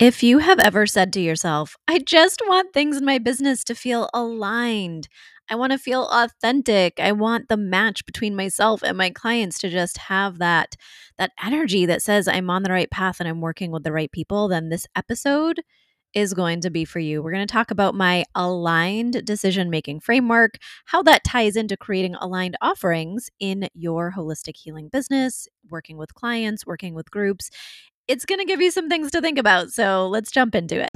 If you have ever said to yourself, I just want things in my business to feel aligned, I want to feel authentic. I want the match between myself and my clients to just have that that energy that says I'm on the right path and I'm working with the right people, then this episode is going to be for you. We're going to talk about my aligned decision making framework, how that ties into creating aligned offerings in your holistic healing business, working with clients, working with groups, it's going to give you some things to think about. So let's jump into it.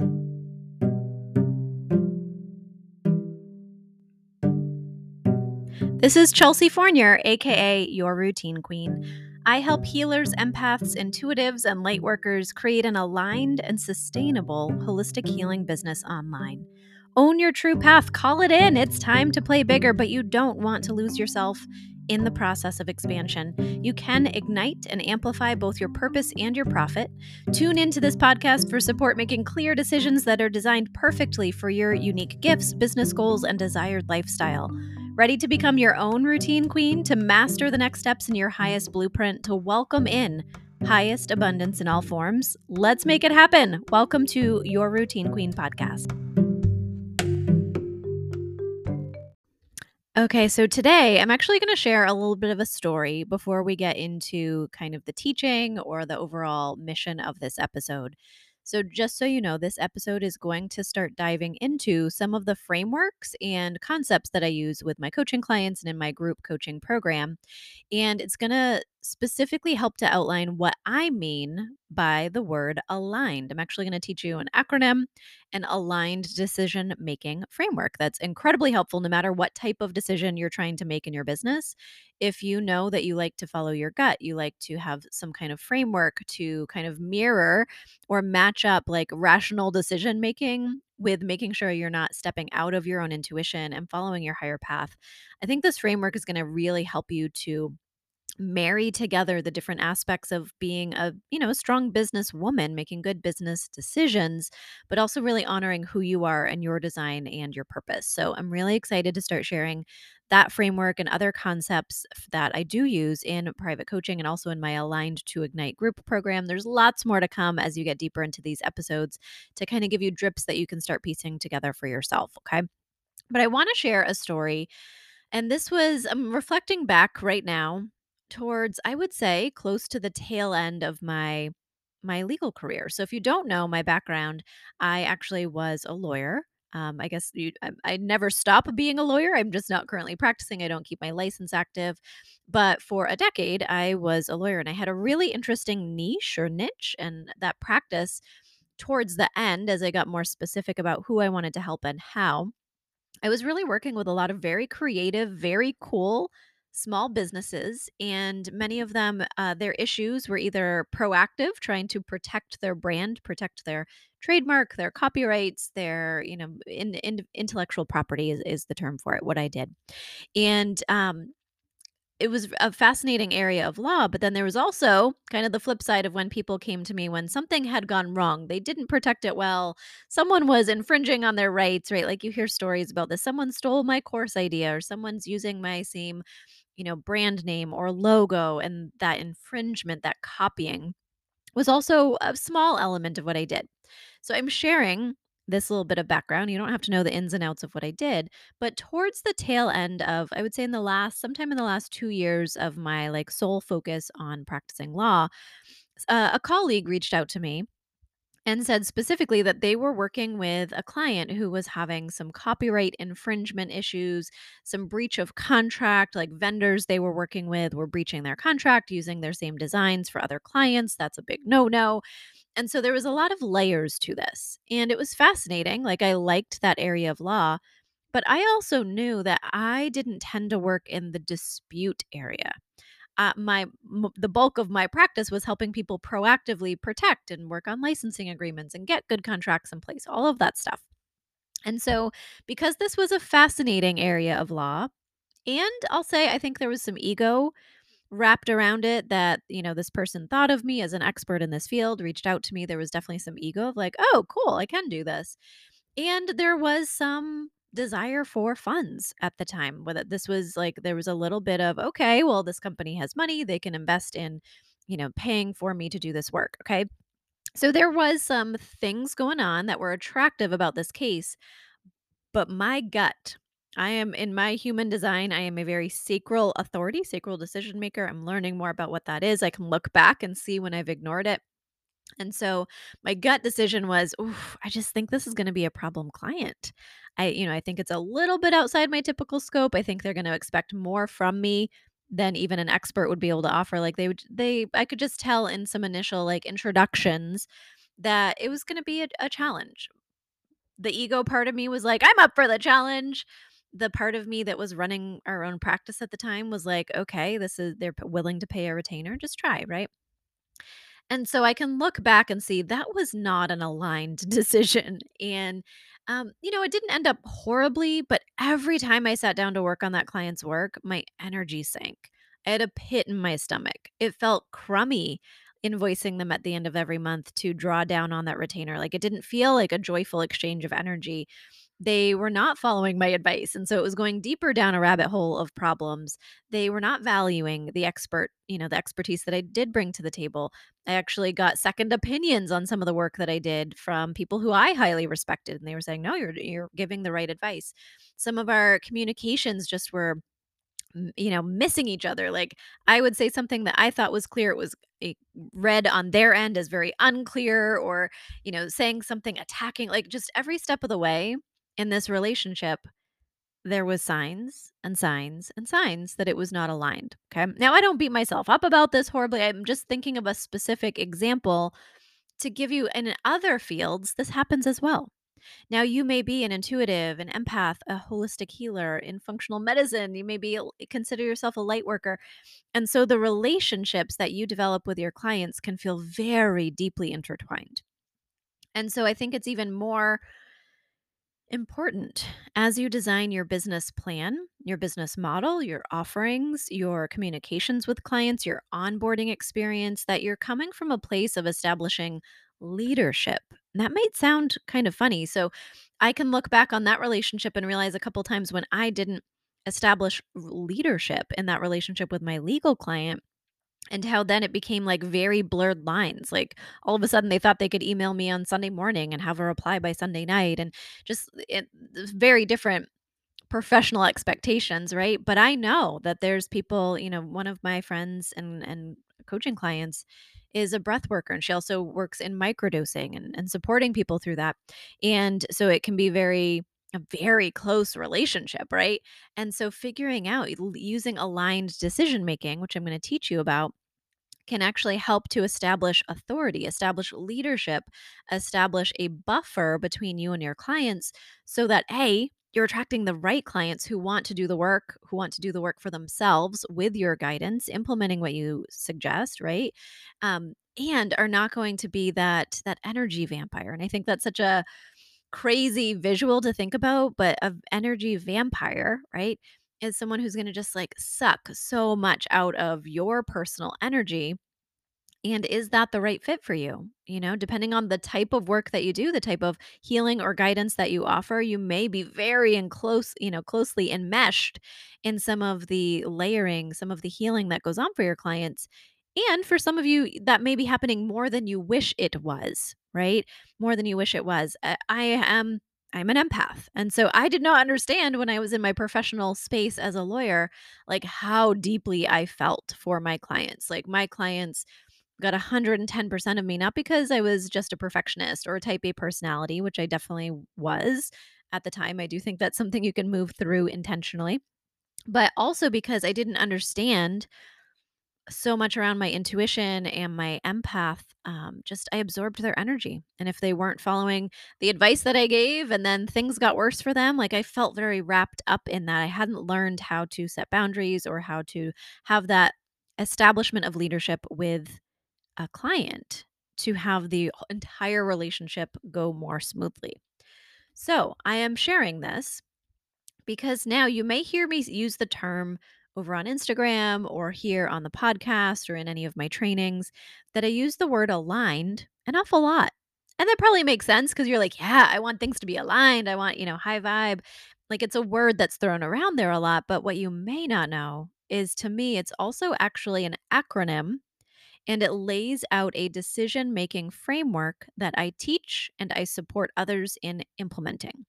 This is Chelsea Fournier, aka Your Routine Queen. I help healers, empaths, intuitives, and light workers create an aligned and sustainable holistic healing business online. Own your true path, call it in. It's time to play bigger, but you don't want to lose yourself in the process of expansion. You can ignite and amplify both your purpose and your profit. Tune into this podcast for support making clear decisions that are designed perfectly for your unique gifts, business goals, and desired lifestyle. Ready to become your own routine queen, to master the next steps in your highest blueprint, to welcome in highest abundance in all forms? Let's make it happen. Welcome to Your Routine Queen podcast. Okay, so today I'm actually going to share a little bit of a story before we get into kind of the teaching or the overall mission of this episode. So, just so you know, this episode is going to start diving into some of the frameworks and concepts that I use with my coaching clients and in my group coaching program. And it's going to specifically help to outline what I mean by the word aligned. I'm actually going to teach you an acronym, an aligned decision making framework that's incredibly helpful no matter what type of decision you're trying to make in your business. If you know that you like to follow your gut, you like to have some kind of framework to kind of mirror or match up like rational decision making with making sure you're not stepping out of your own intuition and following your higher path. I think this framework is going to really help you to marry together the different aspects of being a you know a strong business woman making good business decisions but also really honoring who you are and your design and your purpose. So i'm really excited to start sharing that framework and other concepts that i do use in private coaching and also in my aligned to ignite group program. There's lots more to come as you get deeper into these episodes to kind of give you drips that you can start piecing together for yourself okay? But i want to share a story and this was i'm reflecting back right now towards I would say close to the tail end of my my legal career. So if you don't know my background, I actually was a lawyer. Um, I guess you, I, I never stop being a lawyer. I'm just not currently practicing. I don't keep my license active. But for a decade, I was a lawyer and I had a really interesting niche or niche. And that practice towards the end, as I got more specific about who I wanted to help and how, I was really working with a lot of very creative, very cool small businesses, and many of them, uh, their issues were either proactive, trying to protect their brand, protect their trademark, their copyrights, their you know in, in, intellectual property is, is the term for it. What I did, and um, it was a fascinating area of law, but then there was also kind of the flip side of when people came to me when something had gone wrong. They didn't protect it well. Someone was infringing on their rights, right? Like you hear stories about this. Someone stole my course idea or someone's using my same you know, brand name or logo and that infringement, that copying was also a small element of what I did. So I'm sharing this little bit of background. You don't have to know the ins and outs of what I did, but towards the tail end of, I would say in the last, sometime in the last two years of my like sole focus on practicing law, uh, a colleague reached out to me and said specifically that they were working with a client who was having some copyright infringement issues, some breach of contract, like vendors they were working with were breaching their contract using their same designs for other clients. That's a big no no. And so there was a lot of layers to this. And it was fascinating. Like I liked that area of law. But I also knew that I didn't tend to work in the dispute area uh, my m- the bulk of my practice was helping people proactively protect and work on licensing agreements and get good contracts in place all of that stuff. And so because this was a fascinating area of law and i'll say i think there was some ego wrapped around it that you know this person thought of me as an expert in this field reached out to me there was definitely some ego of like oh cool i can do this. And there was some desire for funds at the time. Whether this was like there was a little bit of, okay, well, this company has money, they can invest in, you know, paying for me to do this work. Okay. So there was some things going on that were attractive about this case, but my gut I am in my human design, I am a very sacral authority, sacral decision maker. I'm learning more about what that is. I can look back and see when I've ignored it. And so my gut decision was, "Oof, I just think this is gonna be a problem client." I you know, I think it's a little bit outside my typical scope. I think they're gonna expect more from me than even an expert would be able to offer. Like they would they I could just tell in some initial like introductions that it was gonna be a, a challenge. The ego part of me was like, "I'm up for the challenge." The part of me that was running our own practice at the time was like, "Okay, this is they're willing to pay a retainer, just try, right?" And so I can look back and see that was not an aligned decision. And, um, you know, it didn't end up horribly, but every time I sat down to work on that client's work, my energy sank. I had a pit in my stomach. It felt crummy invoicing them at the end of every month to draw down on that retainer. Like it didn't feel like a joyful exchange of energy they were not following my advice, and so it was going deeper down a rabbit hole of problems. They were not valuing the expert, you know, the expertise that I did bring to the table. I actually got second opinions on some of the work that I did from people who I highly respected, and they were saying, "No, you're you're giving the right advice." Some of our communications just were you know missing each other like i would say something that i thought was clear it was read on their end as very unclear or you know saying something attacking like just every step of the way in this relationship there was signs and signs and signs that it was not aligned okay now i don't beat myself up about this horribly i'm just thinking of a specific example to give you in other fields this happens as well now, you may be an intuitive, an empath, a holistic healer in functional medicine. You may be consider yourself a light worker. And so the relationships that you develop with your clients can feel very deeply intertwined. And so I think it's even more important as you design your business plan, your business model, your offerings, your communications with clients, your onboarding experience, that you're coming from a place of establishing leadership. That might sound kind of funny. So I can look back on that relationship and realize a couple times when I didn't establish leadership in that relationship with my legal client and how then it became like very blurred lines. Like all of a sudden they thought they could email me on Sunday morning and have a reply by Sunday night and just eh, it, very different professional expectations, right? But I know that there's people, you know, one of my friends and and coaching clients is a breath worker and she also works in microdosing and, and supporting people through that. And so it can be very a very close relationship, right? And so figuring out using aligned decision making, which I'm going to teach you about, can actually help to establish authority, establish leadership, establish a buffer between you and your clients so that A, you're attracting the right clients who want to do the work, who want to do the work for themselves with your guidance, implementing what you suggest, right? Um, and are not going to be that that energy vampire. And I think that's such a crazy visual to think about, but a energy vampire, right? Is someone who's going to just like suck so much out of your personal energy and is that the right fit for you? You know, depending on the type of work that you do, the type of healing or guidance that you offer, you may be very in close, you know, closely enmeshed in some of the layering, some of the healing that goes on for your clients. And for some of you, that may be happening more than you wish it was, right? More than you wish it was. Uh, I am I'm an empath. And so I did not understand when I was in my professional space as a lawyer, like how deeply I felt for my clients. Like my clients got 110% of me, not because I was just a perfectionist or a type A personality, which I definitely was at the time. I do think that's something you can move through intentionally, but also because I didn't understand so much around my intuition and my empath. Um, just I absorbed their energy. And if they weren't following the advice that I gave and then things got worse for them, like I felt very wrapped up in that. I hadn't learned how to set boundaries or how to have that establishment of leadership with a client to have the entire relationship go more smoothly. So, I am sharing this because now you may hear me use the term over on Instagram or here on the podcast or in any of my trainings that I use the word aligned an awful lot. And that probably makes sense because you're like, yeah, I want things to be aligned. I want, you know, high vibe. Like it's a word that's thrown around there a lot. But what you may not know is to me, it's also actually an acronym and it lays out a decision making framework that I teach and I support others in implementing.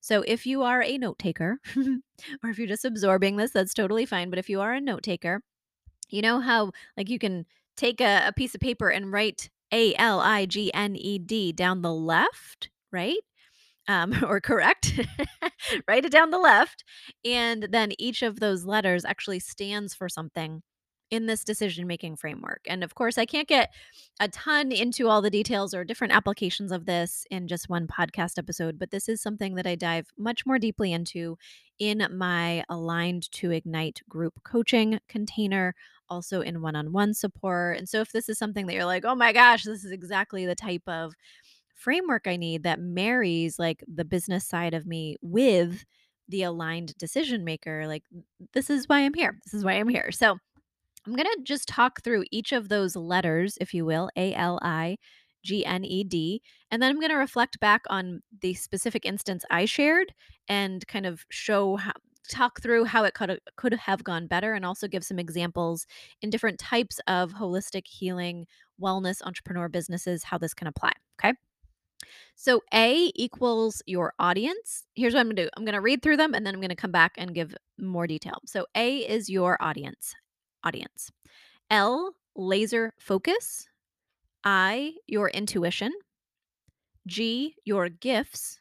So if you are a note taker, or if you're just absorbing this, that's totally fine. But if you are a note taker, you know how like you can take a, a piece of paper and write A L I G N E D down the left, right? um, or correct, write it down the left. And then each of those letters actually stands for something in this decision making framework. And of course, I can't get a ton into all the details or different applications of this in just one podcast episode, but this is something that I dive much more deeply into in my Aligned to Ignite group coaching container, also in one on one support. And so, if this is something that you're like, oh my gosh, this is exactly the type of framework I need that marries like the business side of me with the aligned decision maker. Like, this is why I'm here. This is why I'm here. So, I'm going to just talk through each of those letters, if you will, A L I G N E D. And then I'm going to reflect back on the specific instance I shared and kind of show how, talk through how it could could have gone better and also give some examples in different types of holistic healing wellness entrepreneur businesses how this can apply okay so A equals your audience. Here's what I'm gonna do I'm gonna read through them and then I'm gonna come back and give more detail. So A is your audience. Audience. L, laser focus. I, your intuition. G, your gifts.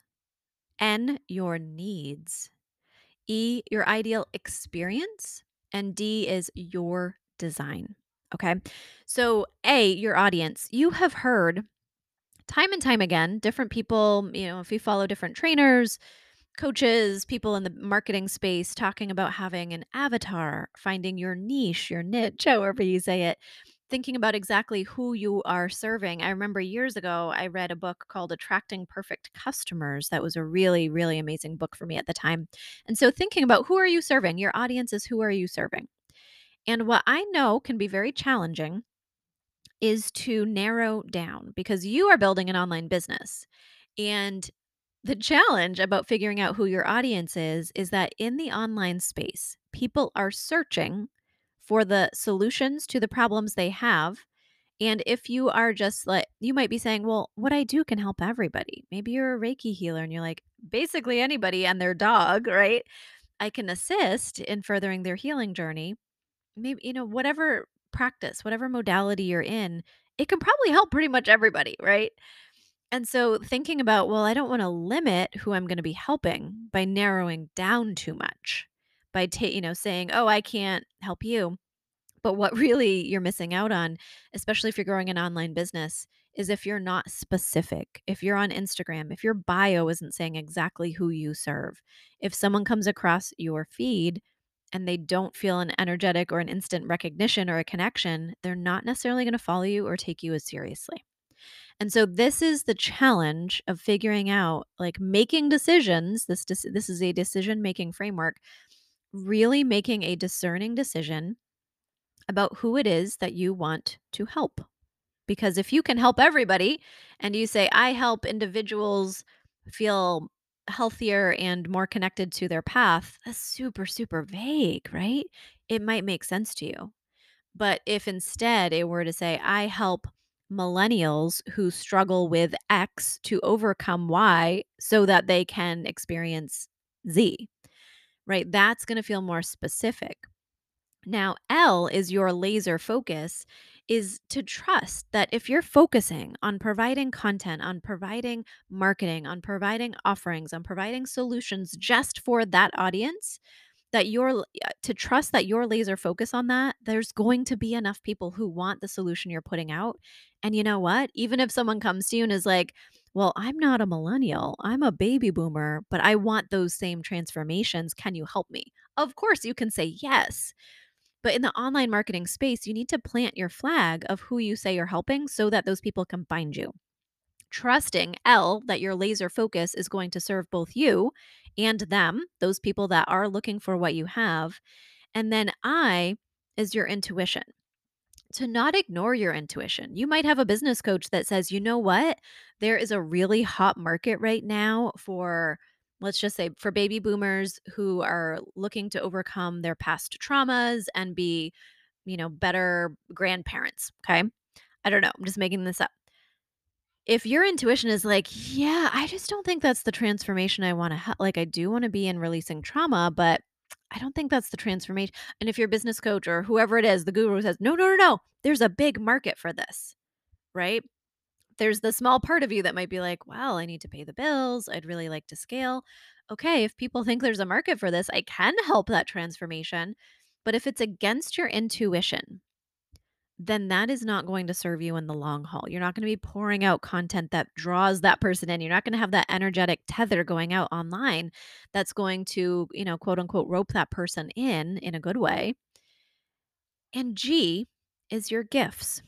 N, your needs. E, your ideal experience. And D is your design. Okay. So, A, your audience. You have heard time and time again, different people, you know, if you follow different trainers, coaches, people in the marketing space talking about having an avatar, finding your niche, your niche, however you say it, thinking about exactly who you are serving. I remember years ago, I read a book called Attracting Perfect Customers. That was a really, really amazing book for me at the time. And so, thinking about who are you serving? Your audience is who are you serving? And what I know can be very challenging is to narrow down because you are building an online business. And the challenge about figuring out who your audience is is that in the online space, people are searching for the solutions to the problems they have. And if you are just like, you might be saying, well, what I do can help everybody. Maybe you're a Reiki healer and you're like, basically anybody and their dog, right? I can assist in furthering their healing journey. Maybe, you know, whatever practice, whatever modality you're in, it can probably help pretty much everybody, right? And so thinking about, well, I don't want to limit who I'm going to be helping by narrowing down too much. By ta- you know saying, "Oh, I can't help you." But what really you're missing out on, especially if you're growing an online business, is if you're not specific. If you're on Instagram, if your bio isn't saying exactly who you serve. If someone comes across your feed and they don't feel an energetic or an instant recognition or a connection, they're not necessarily going to follow you or take you as seriously. And so this is the challenge of figuring out like making decisions. This this is a decision making framework. Really making a discerning decision about who it is that you want to help. Because if you can help everybody and you say I help individuals feel healthier and more connected to their path, that's super, super vague, right? It might make sense to you. But if instead it were to say, I help millennials who struggle with X to overcome Y so that they can experience Z, right? That's going to feel more specific. Now, L is your laser focus is to trust that if you're focusing on providing content, on providing marketing, on providing offerings, on providing solutions just for that audience, that you're to trust that your laser focus on that, there's going to be enough people who want the solution you're putting out. And you know what? Even if someone comes to you and is like, well, I'm not a millennial, I'm a baby boomer, but I want those same transformations. Can you help me? Of course, you can say yes. But in the online marketing space, you need to plant your flag of who you say you're helping so that those people can find you. Trusting L that your laser focus is going to serve both you and them, those people that are looking for what you have. And then I is your intuition. To not ignore your intuition. You might have a business coach that says, you know what? There is a really hot market right now for let's just say for baby boomers who are looking to overcome their past traumas and be you know, better grandparents. Okay. I don't know. I'm just making this up. If your intuition is like, yeah, I just don't think that's the transformation I want to have. Like, I do want to be in releasing trauma, but I don't think that's the transformation. And if your business coach or whoever it is, the guru says, no, no, no, no, there's a big market for this, right? There's the small part of you that might be like, well, I need to pay the bills. I'd really like to scale. Okay, if people think there's a market for this, I can help that transformation. But if it's against your intuition, then that is not going to serve you in the long haul. You're not going to be pouring out content that draws that person in. You're not going to have that energetic tether going out online that's going to, you know, quote unquote, rope that person in in a good way. And G is your gifts.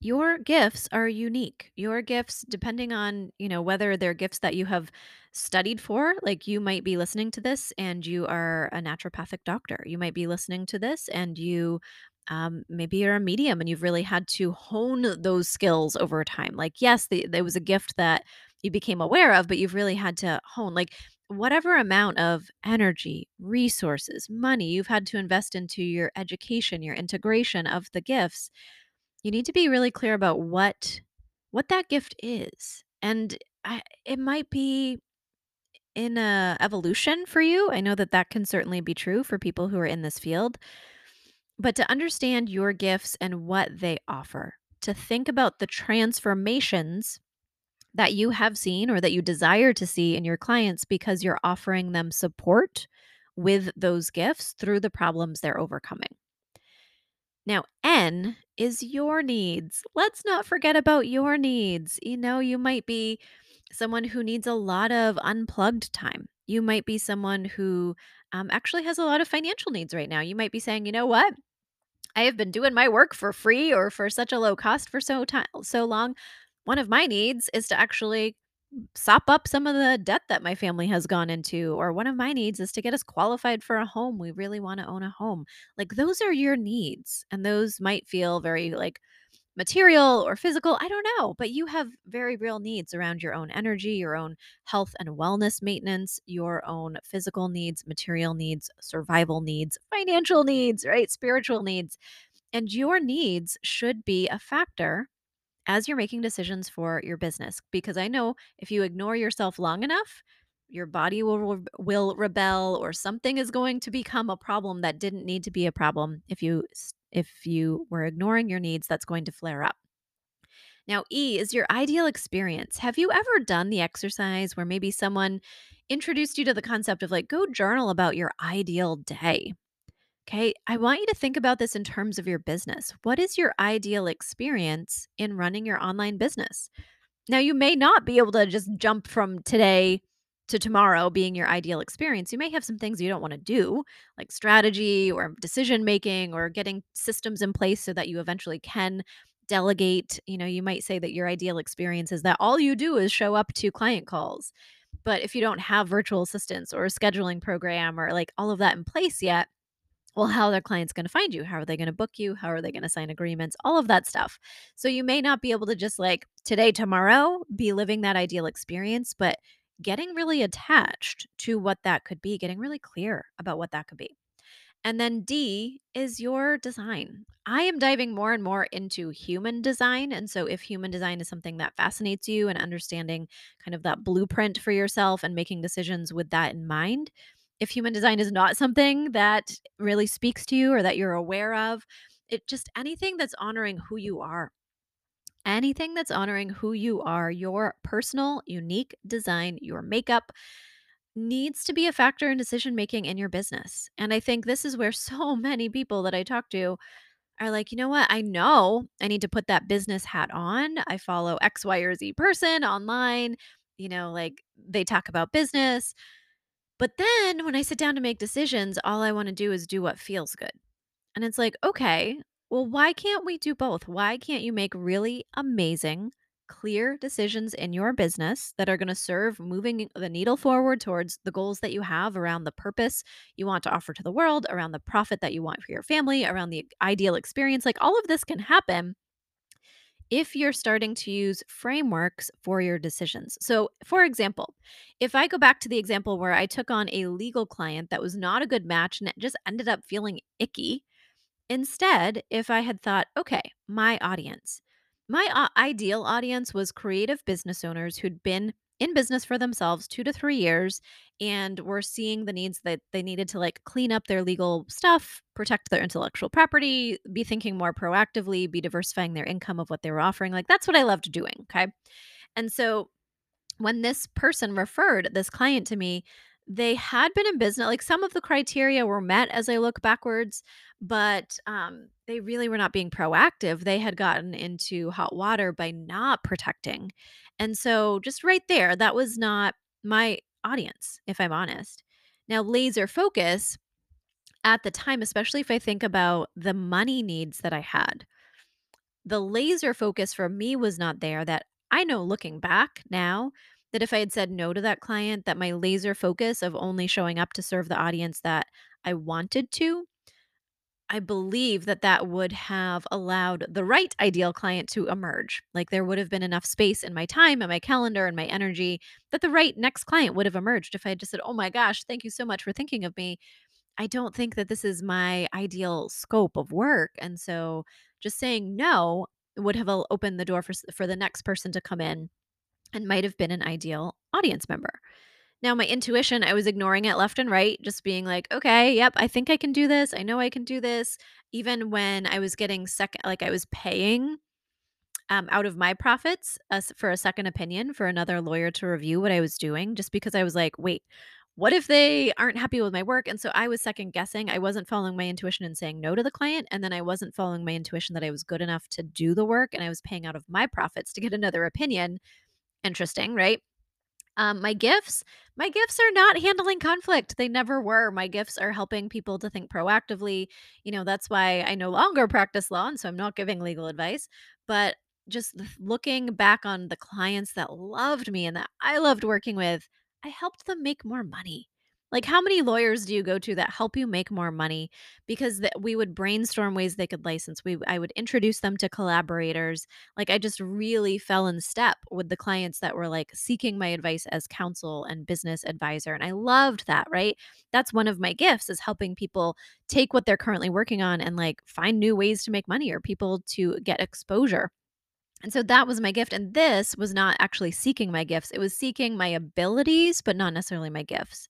Your gifts are unique. Your gifts, depending on, you know, whether they're gifts that you have studied for, like you might be listening to this and you are a naturopathic doctor. You might be listening to this and you um, maybe you're a medium and you've really had to hone those skills over time. Like, yes, the, there was a gift that you became aware of, but you've really had to hone. Like, whatever amount of energy, resources, money you've had to invest into your education, your integration of the gifts you need to be really clear about what what that gift is. And I, it might be in a evolution for you. I know that that can certainly be true for people who are in this field. But to understand your gifts and what they offer, to think about the transformations that you have seen or that you desire to see in your clients because you're offering them support with those gifts through the problems they're overcoming. Now, N is your needs. Let's not forget about your needs. You know, you might be someone who needs a lot of unplugged time. You might be someone who um, actually has a lot of financial needs right now. You might be saying, you know what? I have been doing my work for free or for such a low cost for so time so long. One of my needs is to actually sop up some of the debt that my family has gone into or one of my needs is to get us qualified for a home we really want to own a home like those are your needs and those might feel very like material or physical i don't know but you have very real needs around your own energy your own health and wellness maintenance your own physical needs material needs survival needs financial needs right spiritual needs and your needs should be a factor as you're making decisions for your business because I know if you ignore yourself long enough, your body will will rebel or something is going to become a problem that didn't need to be a problem if you if you were ignoring your needs that's going to flare up. Now, E is your ideal experience. Have you ever done the exercise where maybe someone introduced you to the concept of like go journal about your ideal day? Okay, I want you to think about this in terms of your business. What is your ideal experience in running your online business? Now, you may not be able to just jump from today to tomorrow being your ideal experience. You may have some things you don't want to do, like strategy or decision making or getting systems in place so that you eventually can delegate. You know, you might say that your ideal experience is that all you do is show up to client calls. But if you don't have virtual assistants or a scheduling program or like all of that in place yet, well, how are their clients going to find you? How are they going to book you? How are they going to sign agreements? All of that stuff. So you may not be able to just like today, tomorrow be living that ideal experience, but getting really attached to what that could be, getting really clear about what that could be. And then D is your design. I am diving more and more into human design. And so, if human design is something that fascinates you and understanding kind of that blueprint for yourself and making decisions with that in mind, if human design is not something that really speaks to you or that you're aware of, it just anything that's honoring who you are. Anything that's honoring who you are, your personal, unique design, your makeup, needs to be a factor in decision making in your business. And I think this is where so many people that I talk to are like, you know what? I know I need to put that business hat on. I follow X, Y, or Z person online. You know, like they talk about business. But then when I sit down to make decisions, all I want to do is do what feels good. And it's like, okay, well, why can't we do both? Why can't you make really amazing, clear decisions in your business that are going to serve moving the needle forward towards the goals that you have around the purpose you want to offer to the world, around the profit that you want for your family, around the ideal experience? Like all of this can happen if you're starting to use frameworks for your decisions. So, for example, if I go back to the example where I took on a legal client that was not a good match and it just ended up feeling icky, Instead, if I had thought, okay, my audience, my uh, ideal audience was creative business owners who'd been in business for themselves two to three years and were seeing the needs that they needed to like clean up their legal stuff, protect their intellectual property, be thinking more proactively, be diversifying their income of what they were offering. Like that's what I loved doing. Okay. And so when this person referred this client to me, they had been in business like some of the criteria were met as I look backwards, but um, they really were not being proactive. They had gotten into hot water by not protecting. And so, just right there, that was not my audience, if I'm honest. Now, laser focus at the time, especially if I think about the money needs that I had, the laser focus for me was not there that I know looking back now that if I had said no to that client, that my laser focus of only showing up to serve the audience that I wanted to, I believe that that would have allowed the right ideal client to emerge. Like there would have been enough space in my time and my calendar and my energy that the right next client would have emerged if I had just said, Oh my gosh, thank you so much for thinking of me. I don't think that this is my ideal scope of work. And so just saying no would have opened the door for, for the next person to come in and might have been an ideal audience member. Now, my intuition, I was ignoring it left and right, just being like, okay, yep, I think I can do this. I know I can do this. Even when I was getting second, like I was paying um, out of my profits as for a second opinion for another lawyer to review what I was doing, just because I was like, wait, what if they aren't happy with my work? And so I was second guessing. I wasn't following my intuition and saying no to the client. And then I wasn't following my intuition that I was good enough to do the work. And I was paying out of my profits to get another opinion. Interesting, right? Um, my gifts, my gifts are not handling conflict. They never were. My gifts are helping people to think proactively. You know, that's why I no longer practice law. And so I'm not giving legal advice. But just looking back on the clients that loved me and that I loved working with, I helped them make more money. Like, how many lawyers do you go to that help you make more money? Because th- we would brainstorm ways they could license. We, I would introduce them to collaborators like I just really fell in step with the clients that were like seeking my advice as counsel and business advisor and I loved that, right? That's one of my gifts is helping people take what they're currently working on and like find new ways to make money or people to get exposure. And so that was my gift and this was not actually seeking my gifts. It was seeking my abilities but not necessarily my gifts.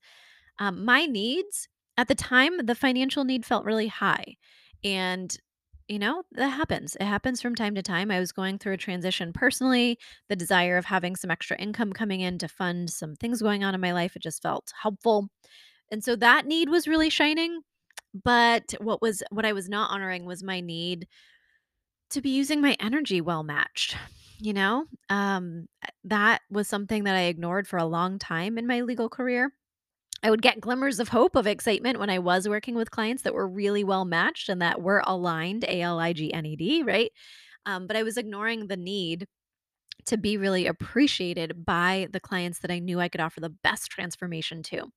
Um, my needs at the time, the financial need felt really high. And, you know, that happens. It happens from time to time. I was going through a transition personally, the desire of having some extra income coming in to fund some things going on in my life. It just felt helpful. And so that need was really shining. But what was what I was not honoring was my need to be using my energy well matched. You know, um, that was something that I ignored for a long time in my legal career I would get glimmers of hope, of excitement when I was working with clients that were really well matched and that were aligned, A L I G N E D, right? Um, but I was ignoring the need to be really appreciated by the clients that I knew I could offer the best transformation to.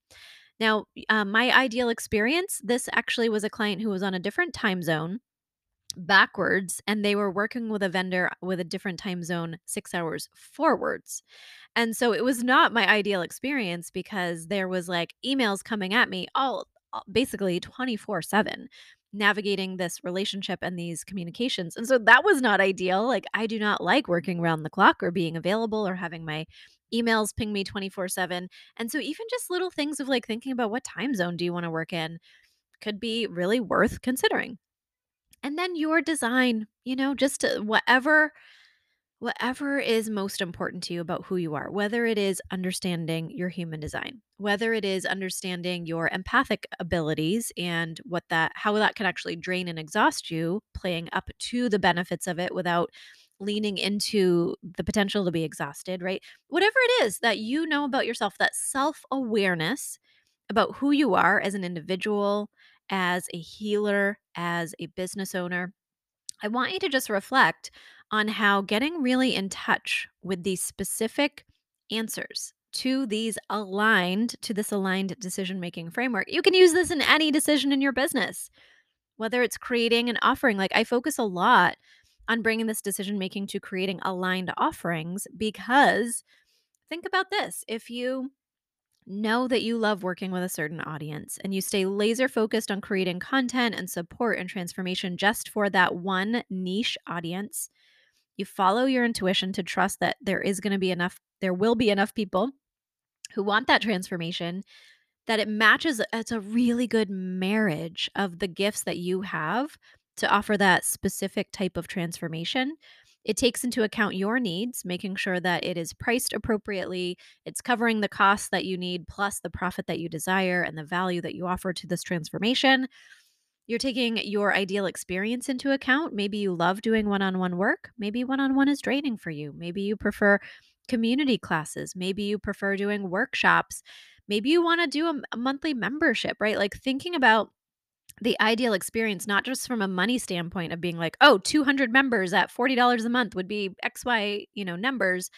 Now, uh, my ideal experience this actually was a client who was on a different time zone backwards and they were working with a vendor with a different time zone 6 hours forwards. And so it was not my ideal experience because there was like emails coming at me all all- basically 24/7 navigating this relationship and these communications. And so that was not ideal. Like I do not like working around the clock or being available or having my emails ping me 24/7. And so even just little things of like thinking about what time zone do you want to work in could be really worth considering. And then your design, you know, just whatever whatever is most important to you about who you are, whether it is understanding your human design, whether it is understanding your empathic abilities and what that how that can actually drain and exhaust you, playing up to the benefits of it without leaning into the potential to be exhausted, right? Whatever it is that you know about yourself, that self-awareness about who you are as an individual, as a healer, as a business owner, I want you to just reflect on how getting really in touch with these specific answers to these aligned to this aligned decision making framework. You can use this in any decision in your business, whether it's creating an offering. Like I focus a lot on bringing this decision making to creating aligned offerings because think about this. If you Know that you love working with a certain audience and you stay laser focused on creating content and support and transformation just for that one niche audience. You follow your intuition to trust that there is going to be enough, there will be enough people who want that transformation that it matches uh, it's a really good marriage of the gifts that you have to offer that specific type of transformation. It takes into account your needs, making sure that it is priced appropriately, it's covering the costs that you need plus the profit that you desire and the value that you offer to this transformation. You're taking your ideal experience into account. Maybe you love doing one on one work. Maybe one on one is draining for you. Maybe you prefer community classes. Maybe you prefer doing workshops. Maybe you want to do a, a monthly membership, right? Like thinking about the ideal experience, not just from a money standpoint of being like, oh, 200 members at $40 a month would be XY, you know, numbers,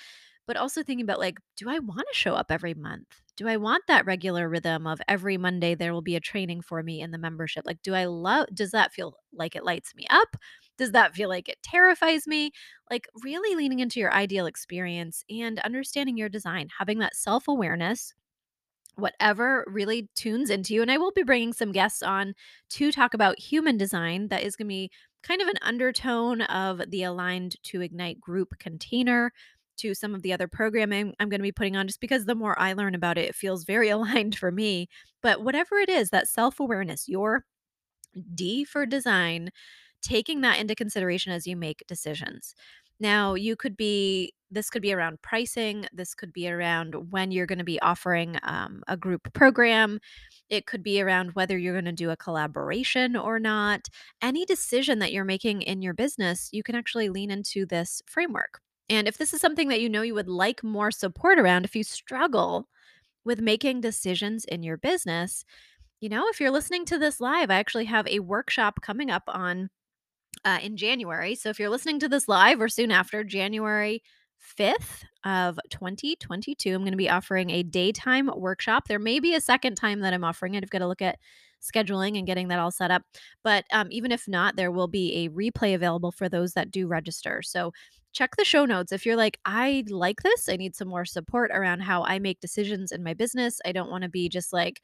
but also thinking about like, do I want to show up every month? Do I want that regular rhythm of every Monday there will be a training for me in the membership? Like, do I love, does that feel like it lights me up? Does that feel like it terrifies me? Like, really leaning into your ideal experience and understanding your design, having that self awareness whatever really tunes into you. And I will be bringing some guests on to talk about human design that is going to be kind of an undertone of the aligned to ignite group container to some of the other programming I'm going to be putting on just because the more I learn about it, it feels very aligned for me. But whatever it is, that self awareness, your D for design, taking that into consideration as you make decisions. Now, you could be, this could be around pricing, this could be around when you're going to be offering um, a group program. It could be around whether you're going to do a collaboration or not. Any decision that you're making in your business, you can actually lean into this framework. And if this is something that you know you would like more support around, if you struggle with making decisions in your business, you know, if you're listening to this live, I actually have a workshop coming up on uh, in January. So if you're listening to this live or soon after, January 5th of 2022, I'm going to be offering a daytime workshop. There may be a second time that I'm offering it. I've got to look at scheduling and getting that all set up. But um, even if not, there will be a replay available for those that do register. So check the show notes. If you're like, I like this, I need some more support around how I make decisions in my business. I don't want to be just like,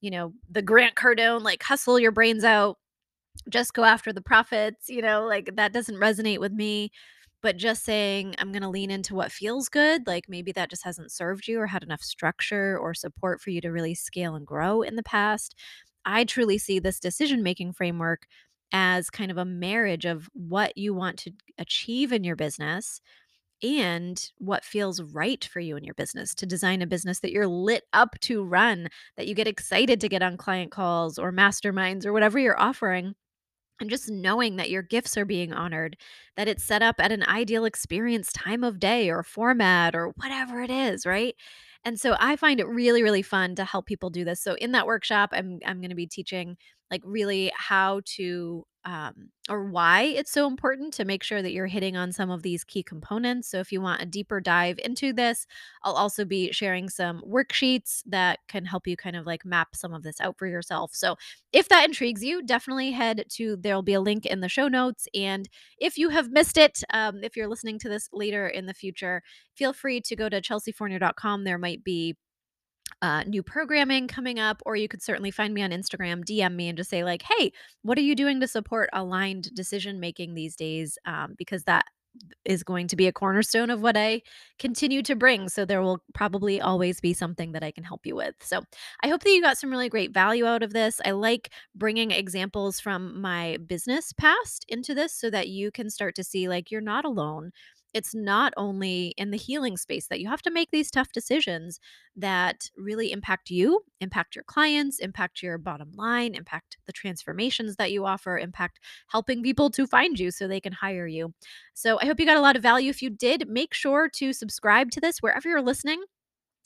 you know, the Grant Cardone, like hustle your brains out just go after the profits, you know, like that doesn't resonate with me. But just saying, I'm going to lean into what feels good, like maybe that just hasn't served you or had enough structure or support for you to really scale and grow in the past. I truly see this decision making framework as kind of a marriage of what you want to achieve in your business and what feels right for you in your business to design a business that you're lit up to run, that you get excited to get on client calls or masterminds or whatever you're offering and just knowing that your gifts are being honored, that it's set up at an ideal experience time of day or format or whatever it is, right? And so I find it really really fun to help people do this. So in that workshop I'm I'm going to be teaching like really how to um, or why it's so important to make sure that you're hitting on some of these key components. So, if you want a deeper dive into this, I'll also be sharing some worksheets that can help you kind of like map some of this out for yourself. So, if that intrigues you, definitely head to there'll be a link in the show notes. And if you have missed it, um, if you're listening to this later in the future, feel free to go to chelseafournier.com. There might be uh, new programming coming up, or you could certainly find me on Instagram, DM me, and just say, like, hey, what are you doing to support aligned decision making these days? Um, because that is going to be a cornerstone of what I continue to bring. So there will probably always be something that I can help you with. So I hope that you got some really great value out of this. I like bringing examples from my business past into this so that you can start to see like you're not alone it's not only in the healing space that you have to make these tough decisions that really impact you, impact your clients, impact your bottom line, impact the transformations that you offer, impact helping people to find you so they can hire you. So I hope you got a lot of value. If you did, make sure to subscribe to this wherever you're listening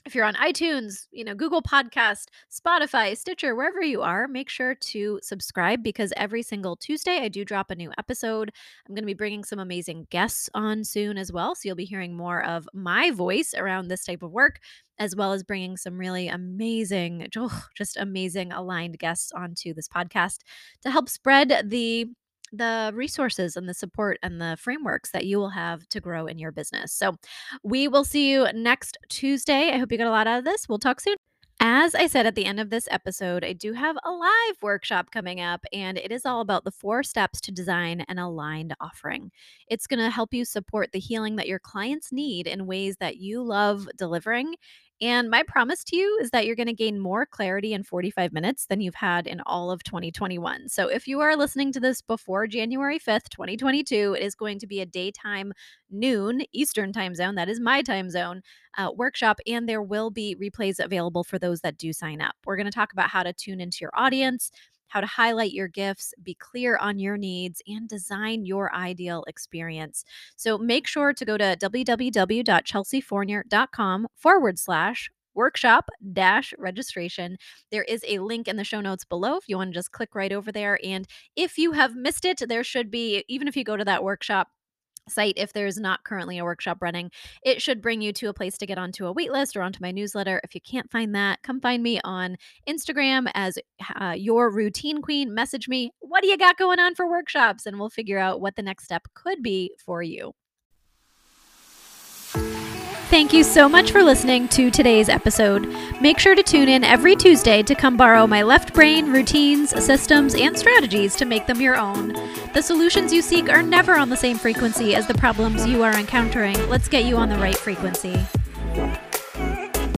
if you're on iTunes, you know, Google Podcast, Spotify, Stitcher, wherever you are, make sure to subscribe because every single Tuesday I do drop a new episode. I'm going to be bringing some amazing guests on soon as well, so you'll be hearing more of my voice around this type of work as well as bringing some really amazing, just amazing aligned guests onto this podcast to help spread the the resources and the support and the frameworks that you will have to grow in your business. So, we will see you next Tuesday. I hope you got a lot out of this. We'll talk soon. As I said at the end of this episode, I do have a live workshop coming up, and it is all about the four steps to design an aligned offering. It's going to help you support the healing that your clients need in ways that you love delivering. And my promise to you is that you're going to gain more clarity in 45 minutes than you've had in all of 2021. So if you are listening to this before January 5th, 2022, it is going to be a daytime noon Eastern time zone. That is my time zone uh, workshop, and there will be replays available for those that do sign up. We're going to talk about how to tune into your audience, how to highlight your gifts, be clear on your needs, and design your ideal experience. So make sure to go to www.chelseafournier.com forward slash workshop dash registration. There is a link in the show notes below if you want to just click right over there. And if you have missed it, there should be, even if you go to that workshop, site if there's not currently a workshop running it should bring you to a place to get onto a waitlist or onto my newsletter. If you can't find that come find me on instagram as uh, your routine queen. Message me what do you got going on for workshops? and we'll figure out what the next step could be for you Thank you so much for listening to today's episode. Make sure to tune in every Tuesday to come borrow my left brain routines, systems, and strategies to make them your own. The solutions you seek are never on the same frequency as the problems you are encountering. Let's get you on the right frequency.